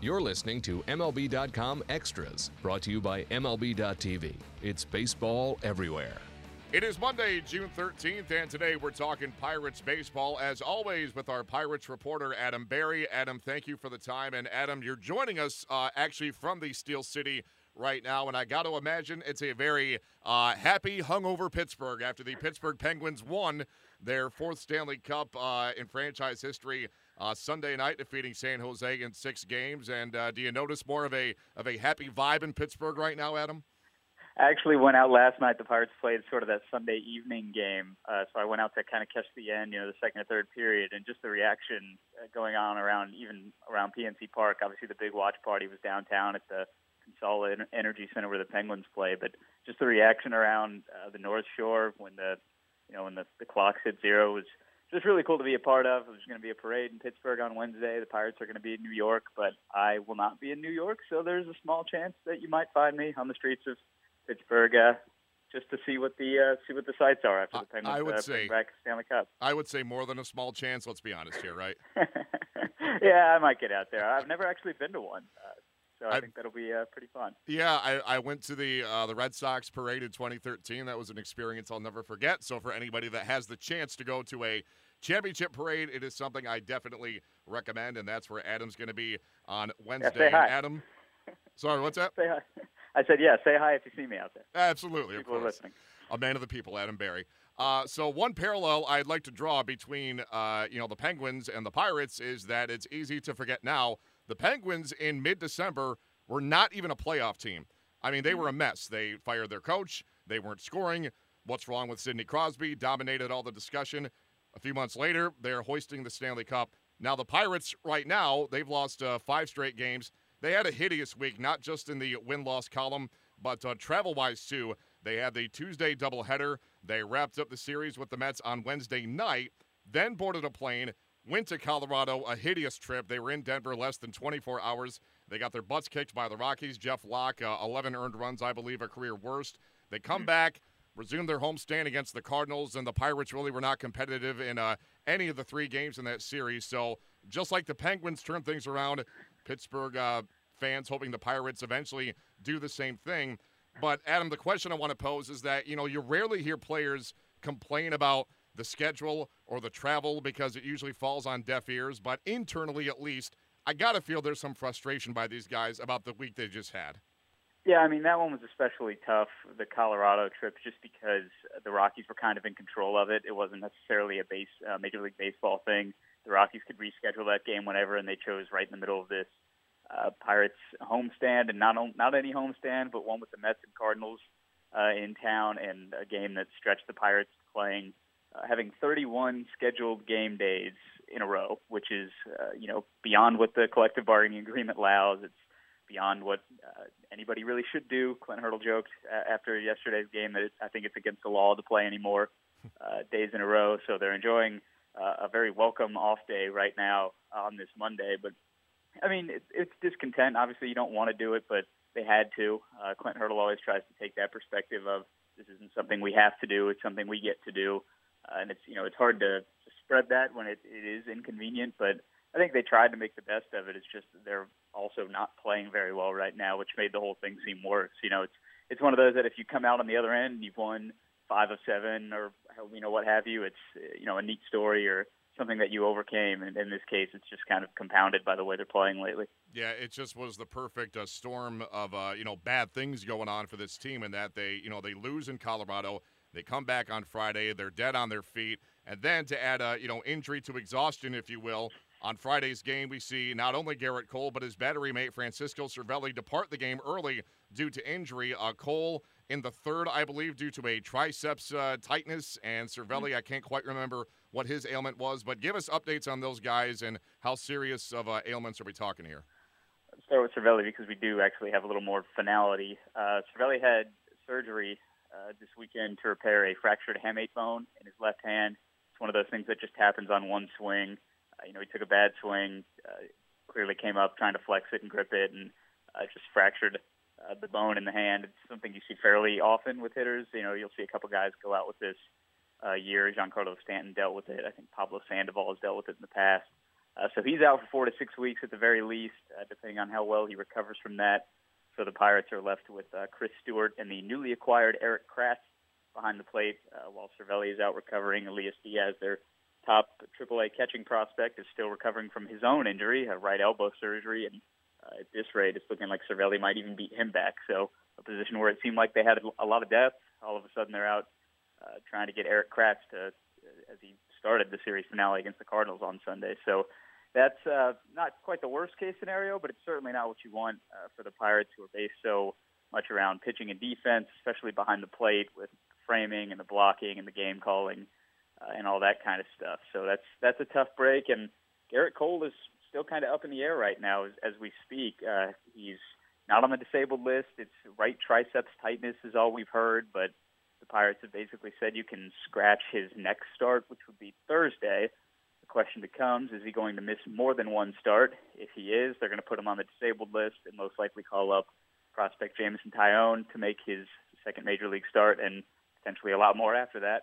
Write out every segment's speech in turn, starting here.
You're listening to MLB.com Extras, brought to you by MLB.tv. It's baseball everywhere. It is Monday, June 13th, and today we're talking Pirates baseball, as always, with our Pirates reporter, Adam Berry. Adam, thank you for the time. And Adam, you're joining us uh, actually from the Steel City right now, and I got to imagine it's a very uh, happy, hungover Pittsburgh after the Pittsburgh Penguins won their fourth Stanley Cup uh, in franchise history uh, Sunday night, defeating San Jose in six games. And uh, do you notice more of a of a happy vibe in Pittsburgh right now, Adam? I actually went out last night. The Pirates played sort of that Sunday evening game, uh, so I went out to kind of catch the end, you know, the second or third period, and just the reaction uh, going on around even around PNC Park. Obviously, the big watch party was downtown at the Consol Energy Center where the Penguins play, but just the reaction around uh, the North Shore when the you know when the, the clocks hit zero was just really cool to be a part of. There's going to be a parade in Pittsburgh on Wednesday. The Pirates are going to be in New York, but I will not be in New York, so there's a small chance that you might find me on the streets of Pittsburgh. Uh, just to see what the uh, see what the sights are after the Penguins I would uh, say, bring back Stanley Cup. I would say more than a small chance. Let's be honest here, right? yeah, I might get out there. I've never actually been to one, uh, so I, I- think that'll be uh, pretty fun. Yeah, I, I went to the uh, the Red Sox parade in 2013. That was an experience I'll never forget. So for anybody that has the chance to go to a championship parade, it is something I definitely recommend, and that's where Adam's going to be on Wednesday. hi. Adam, sorry, what's that? Say hi. I said, yeah, say hi if you see me out there. Absolutely, of People are course. listening. a man of the people, Adam Berry. Uh, so one parallel I'd like to draw between uh, you know the Penguins and the Pirates is that it's easy to forget now. The Penguins in mid-December were not even a playoff team. I mean, they were a mess. They fired their coach. They weren't scoring. What's wrong with Sidney Crosby? Dominated all the discussion. A few months later, they're hoisting the Stanley Cup. Now the Pirates, right now, they've lost uh, five straight games. They had a hideous week, not just in the win-loss column, but uh, travel-wise too. They had the Tuesday doubleheader. They wrapped up the series with the Mets on Wednesday night, then boarded a plane, went to Colorado, a hideous trip. They were in Denver less than 24 hours. They got their butts kicked by the Rockies. Jeff Locke, uh, 11 earned runs, I believe, a career worst. They come back, resume their home stand against the Cardinals, and the Pirates really were not competitive in uh, any of the three games in that series. So just like the Penguins turned things around, Pittsburgh uh, fans hoping the Pirates eventually do the same thing. But Adam, the question I want to pose is that you know you rarely hear players complain about the schedule or the travel because it usually falls on deaf ears. But internally, at least, I gotta feel there's some frustration by these guys about the week they just had. Yeah, I mean that one was especially tough, the Colorado trip, just because the Rockies were kind of in control of it. It wasn't necessarily a base uh, Major League Baseball thing. The Rockies could reschedule that game whenever, and they chose right in the middle of this uh, Pirates homestand, and not not any homestand, but one with the Mets and Cardinals uh, in town, and a game that stretched the Pirates playing, uh, having 31 scheduled game days in a row, which is uh, you know beyond what the collective bargaining agreement allows. It's beyond what uh, anybody really should do. Clint Hurdle joked uh, after yesterday's game that it, I think it's against the law to play any more uh, days in a row. So they're enjoying uh, a very welcome off day right now on this Monday. But I mean, it, it's discontent. Obviously, you don't want to do it, but they had to. Uh, Clint Hurdle always tries to take that perspective of this isn't something we have to do; it's something we get to do. Uh, and it's you know it's hard to, to spread that when it, it is inconvenient, but I think they tried to make the best of it. It's just they're also not playing very well right now, which made the whole thing seem worse. You know, it's it's one of those that if you come out on the other end and you've won five of seven or you know what have you, it's you know a neat story or something that you overcame. And in this case, it's just kind of compounded by the way they're playing lately. Yeah, it just was the perfect uh, storm of uh, you know bad things going on for this team, and that they you know they lose in Colorado, they come back on Friday, they're dead on their feet, and then to add a you know injury to exhaustion, if you will. On Friday's game, we see not only Gerrit Cole, but his battery mate Francisco Cervelli depart the game early due to injury. Uh, Cole in the third, I believe, due to a triceps uh, tightness, and Cervelli, I can't quite remember what his ailment was, but give us updates on those guys and how serious of uh, ailments are we talking here? Let's start with Cervelli because we do actually have a little more finality. Uh, Cervelli had surgery uh, this weekend to repair a fractured hamate bone in his left hand. It's one of those things that just happens on one swing. Uh, you know, he took a bad swing, uh, clearly came up trying to flex it and grip it, and uh, just fractured uh, the bone in the hand. It's something you see fairly often with hitters. You know, you'll see a couple guys go out with this uh, year. Giancarlo Stanton dealt with it. I think Pablo Sandoval has dealt with it in the past. Uh, so he's out for four to six weeks at the very least, uh, depending on how well he recovers from that. So the Pirates are left with uh, Chris Stewart and the newly acquired Erik Kratz behind the plate, uh, while Cervelli is out recovering. Elias Diaz, their top AAA catching prospect, is still recovering from his own injury, a right elbow surgery, and uh, at this rate, it's looking like Cervelli might even beat him back. So a position where it seemed like they had a lot of depth, all of a sudden they're out uh, trying to get Erik Kratz to, uh, as he started the series finale against the Cardinals on Sunday. So that's uh, not quite the worst case scenario, but it's certainly not what you want uh, for the Pirates, who are based so much around pitching and defense, especially behind the plate with framing and the blocking and the game calling uh, and all that kind of stuff. So that's that's a tough break. And Gerrit Cole is still kind of up in the air right now as, as we speak. Uh, he's not on the disabled list. It's right triceps tightness is all we've heard, but the Pirates have basically said you can scratch his next start, which would be Thursday. The question becomes, is he going to miss more than one start? If he is, they're going to put him on the disabled list and most likely call up prospect Jameson Taillon to make his second major league start and potentially a lot more after that,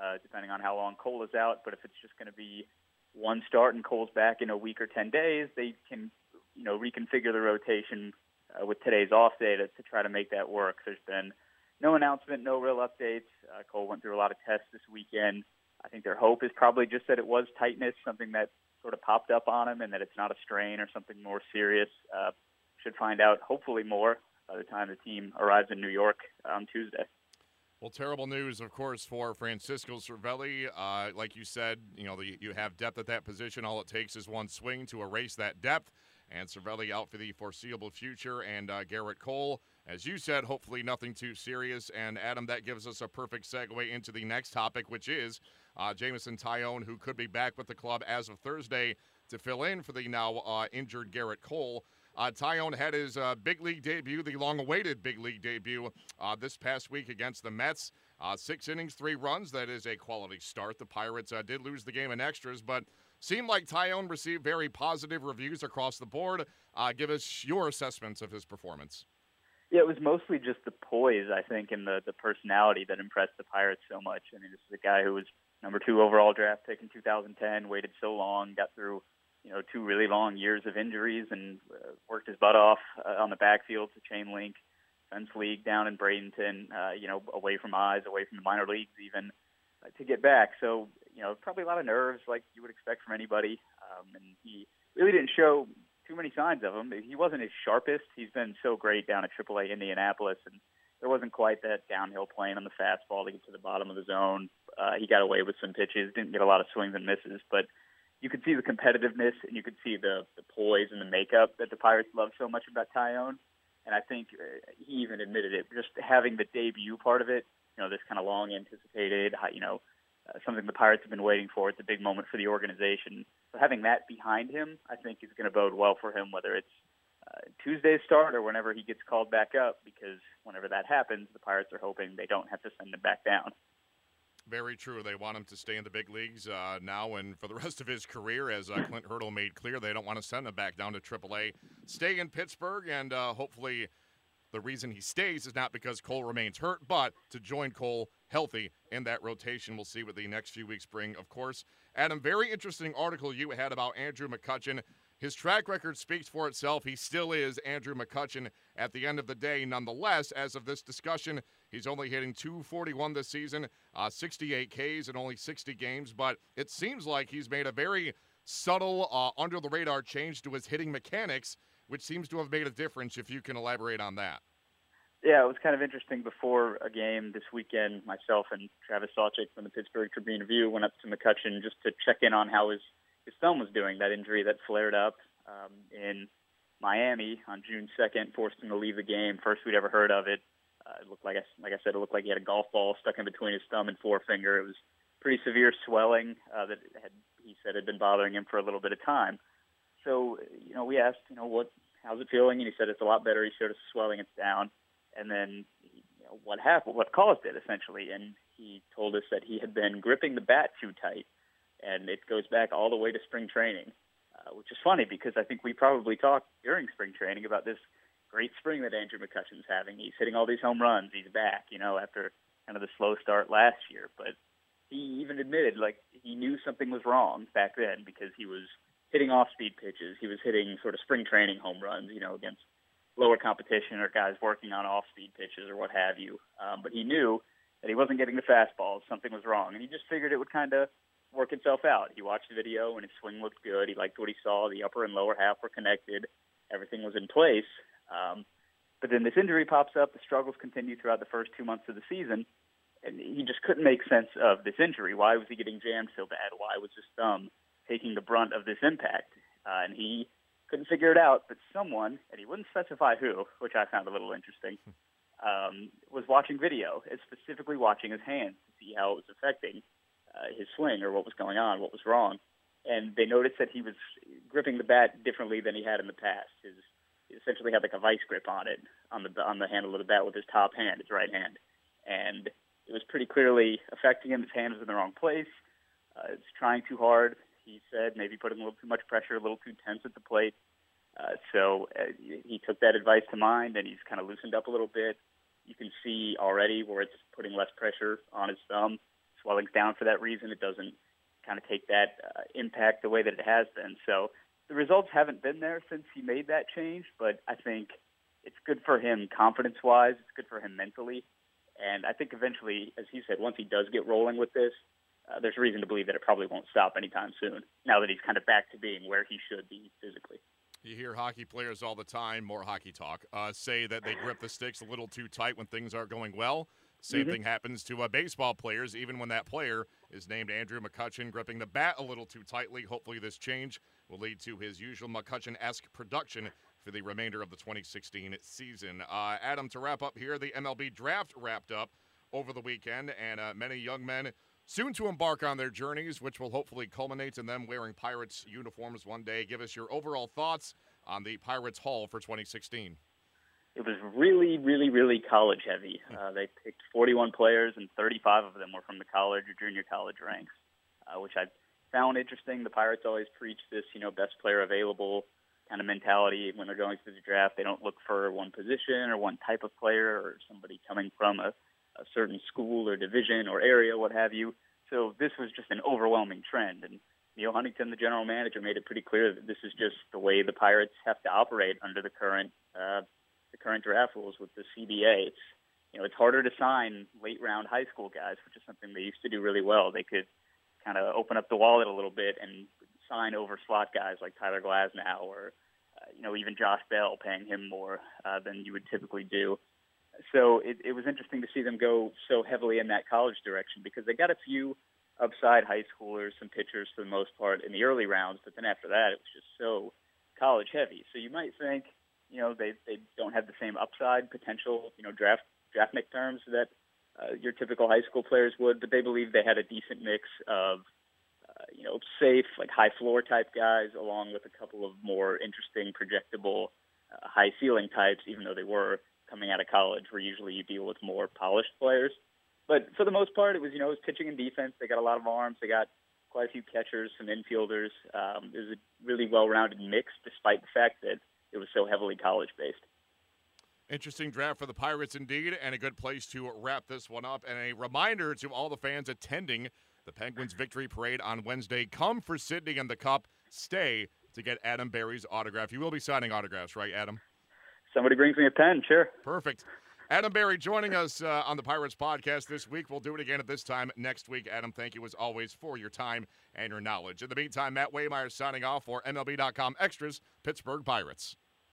uh, depending on how long Cole is out. But if it's just going to be one start and Cole's back in a week or 10 days, they can, you know, reconfigure the rotation uh, with today's off day to, to try to make that work. There's been no announcement, no real updates. Uh, Cole went through a lot of tests this weekend. I think their hope is probably just that it was tightness, something that sort of popped up on him, and that it's not a strain or something more serious. Uh, should find out hopefully more by the time the team arrives in New York on Tuesday. Well, terrible news, of course, for Francisco Cervelli. Uh, like you said, you know the, you have depth at that position. All it takes is one swing to erase that depth. And Cervelli out for the foreseeable future. And uh, Gerrit Cole, as you said, hopefully nothing too serious. And Adam, that gives us a perfect segue into the next topic, which is uh, Jameson Taillon, who could be back with the club as of Thursday to fill in for the now uh, injured Gerrit Cole. Uh, Taillon had his uh, big league debut, the long-awaited big league debut, uh, this past week against the Mets. Uh, six innings, three runs. That is a quality start. The Pirates uh, did lose the game in extras, but seemed like Taillon received very positive reviews across the board. Uh, give us your assessments of his performance. Yeah, it was mostly just the poise, I think, and the the personality that impressed the Pirates so much. I mean, this is a guy who was number two overall draft pick in 2010, waited so long, got through you know two really long years of injuries, and uh, worked his butt off uh, on the backfield to chain link fence league down in Bradenton, uh, you know, away from eyes, away from the minor leagues, even uh, to get back. So you know, probably a lot of nerves, like you would expect from anybody. Um, and he really didn't show too many signs of him. He wasn't his sharpest. He's been so great down at AAA Indianapolis, and there wasn't quite that downhill playing on the fastball to get to the bottom of the zone. Uh, he got away with some pitches, didn't get a lot of swings and misses, but you could see the competitiveness and you could see the, the poise and the makeup that the Pirates love so much about Taillon. And I think uh, he even admitted it. Just having the debut part of it, you know, this kind of long anticipated, you know, uh, something the Pirates have been waiting for. It's a big moment for the organization. So having that behind him, I think, is going to bode well for him, whether it's uh, Tuesday's start or whenever he gets called back up, because whenever that happens, the Pirates are hoping they don't have to send him back down. Very true. They want him to stay in the big leagues uh, now and for the rest of his career, as uh, Clint Hurdle made clear. They don't want to send him back down to AAA. Stay in Pittsburgh, and uh, hopefully the reason he stays is not because Cole remains hurt, but to join Cole healthy in that rotation. We'll see what the next few weeks bring, of course. Adam, very interesting article you had about Andrew McCutchen. His track record speaks for itself. He still is Andrew McCutchen at the end of the day. Nonetheless, as of this discussion, he's only hitting 241 this season, uh, 68 Ks in only 60 games. But it seems like he's made a very subtle, uh, under the radar change to his hitting mechanics, which seems to have made a difference. If you can elaborate on that. Yeah, it was kind of interesting. Before a game this weekend, myself and Travis Sawchik from the Pittsburgh Tribune Review went up to McCutchen just to check in on how his his thumb was doing. That injury that flared up um, in Miami on June 2nd forced him to leave the game. First we'd ever heard of it. Uh, it looked like I, like I said, it looked like he had a golf ball stuck in between his thumb and forefinger. It was pretty severe swelling uh, that had he said had been bothering him for a little bit of time. So you know, we asked, you know, what how's it feeling, and he said it's a lot better. He showed us swelling, it's down, and then you know, what happened, what caused it essentially, and he told us that he had been gripping the bat too tight, and it goes back all the way to spring training, uh, which is funny because I think we probably talked during spring training about this great spring that Andrew McCutchen's having. He's hitting all these home runs. He's back, you know, after kind of the slow start last year. But he even admitted like he knew something was wrong back then because he was hitting off-speed pitches. He was hitting sort of spring training home runs, you know, against lower competition or guys working on off-speed pitches or what have you. Um, but he knew that he wasn't getting the fastballs. Something was wrong, and he just figured it would kind of work itself out. He watched the video, and his swing looked good. He liked what he saw. The upper and lower half were connected. Everything was in place. Um, but then this injury pops up. The struggles continue throughout the first two months of the season, and he just couldn't make sense of this injury. Why was he getting jammed so bad? Why was his thumb taking the brunt of this impact? Uh, and he couldn't figure it out. But someone, and he wouldn't specify who, which I found a little interesting, um, was watching video, specifically watching his hands to see how it was affecting uh, his swing or what was going on, what was wrong. And they noticed that he was gripping the bat differently than he had in the past. His essentially had like a vice grip on it on the on the handle of the bat with his top hand, his right hand, and it was pretty clearly affecting him. His hand was in the wrong place. Uh, it's trying too hard. He said maybe putting a little too much pressure, a little too tense at the plate. Uh, so uh, he took that advice to mind, and he's kind of loosened up a little bit. You can see already where it's putting less pressure on his thumb. Swelling's down for that reason. It doesn't kind of take that uh, impact the way that it has been. So the results haven't been there since he made that change, but I think it's good for him confidence wise. It's good for him mentally. And I think eventually, as he said, once he does get rolling with this, uh, there's reason to believe that it probably won't stop anytime soon. Now that he's kind of back to being where he should be physically. You hear hockey players all the time, more hockey talk, uh, say that they grip the sticks a little too tight when things aren't going well. Same mm-hmm. thing happens to uh, baseball players, even when that player is named Andrew McCutchen, gripping the bat a little too tightly. Hopefully, this change will lead to his usual McCutchen esque production for the remainder of the 2016 season. Uh, Adam, to wrap up here, the MLB draft wrapped up over the weekend, and uh, many young men soon to embark on their journeys, which will hopefully culminate in them wearing Pirates uniforms one day. Give us your overall thoughts on the Pirates Haul for 2016. It was really, really, really college heavy. Uh, they picked 41 players, and 35 of them were from the college or junior college ranks, uh, which I found interesting. The Pirates always preach this, you know, best player available kind of mentality when they're going through the draft. They don't look for one position or one type of player or somebody coming from a, a certain school or division or area, what have you. So this was just an overwhelming trend. And Neal Huntington, the general manager, made it pretty clear that this is just the way the Pirates have to operate under the current uh, the current draft rules with the CBA. You know it's harder to sign late round high school guys, which is something they used to do really well. They could kind of open up the wallet a little bit and sign over slot guys like Tyler Glasnow or uh, you know even Josh Bell, paying him more uh, than you would typically do. So it, it was interesting to see them go so heavily in that college direction because they got a few upside high schoolers, some pitchers for the most part in the early rounds, but then after that it was just so college heavy. So you might think, you know, they they don't have the same upside potential, you know, draft draftnik terms that uh, your typical high school players would, but they believe they had a decent mix of, uh, you know, safe, like high floor type guys, along with a couple of more interesting, projectable, uh, high ceiling types, even though they were coming out of college, where usually you deal with more polished players. But for the most part, it was, you know, it was pitching and defense. They got a lot of arms. They got quite a few catchers, some infielders. Um, it was a really well rounded mix, despite the fact that it was so heavily college based. Interesting draft for the Pirates, indeed, and a good place to wrap this one up. And a reminder to all the fans attending the Penguins victory parade on Wednesday come for Sidney and the Cup. Stay to get Adam Berry's autograph. You will be signing autographs, right, Adam? Somebody brings me a pen, sure. Perfect. Adam Berry joining us uh, on the Pirates podcast this week. We'll do it again at this time next week. Adam, thank you as always for your time and your knowledge. In the meantime, Matt Waymire signing off for MLB.com Extras, Pittsburgh Pirates.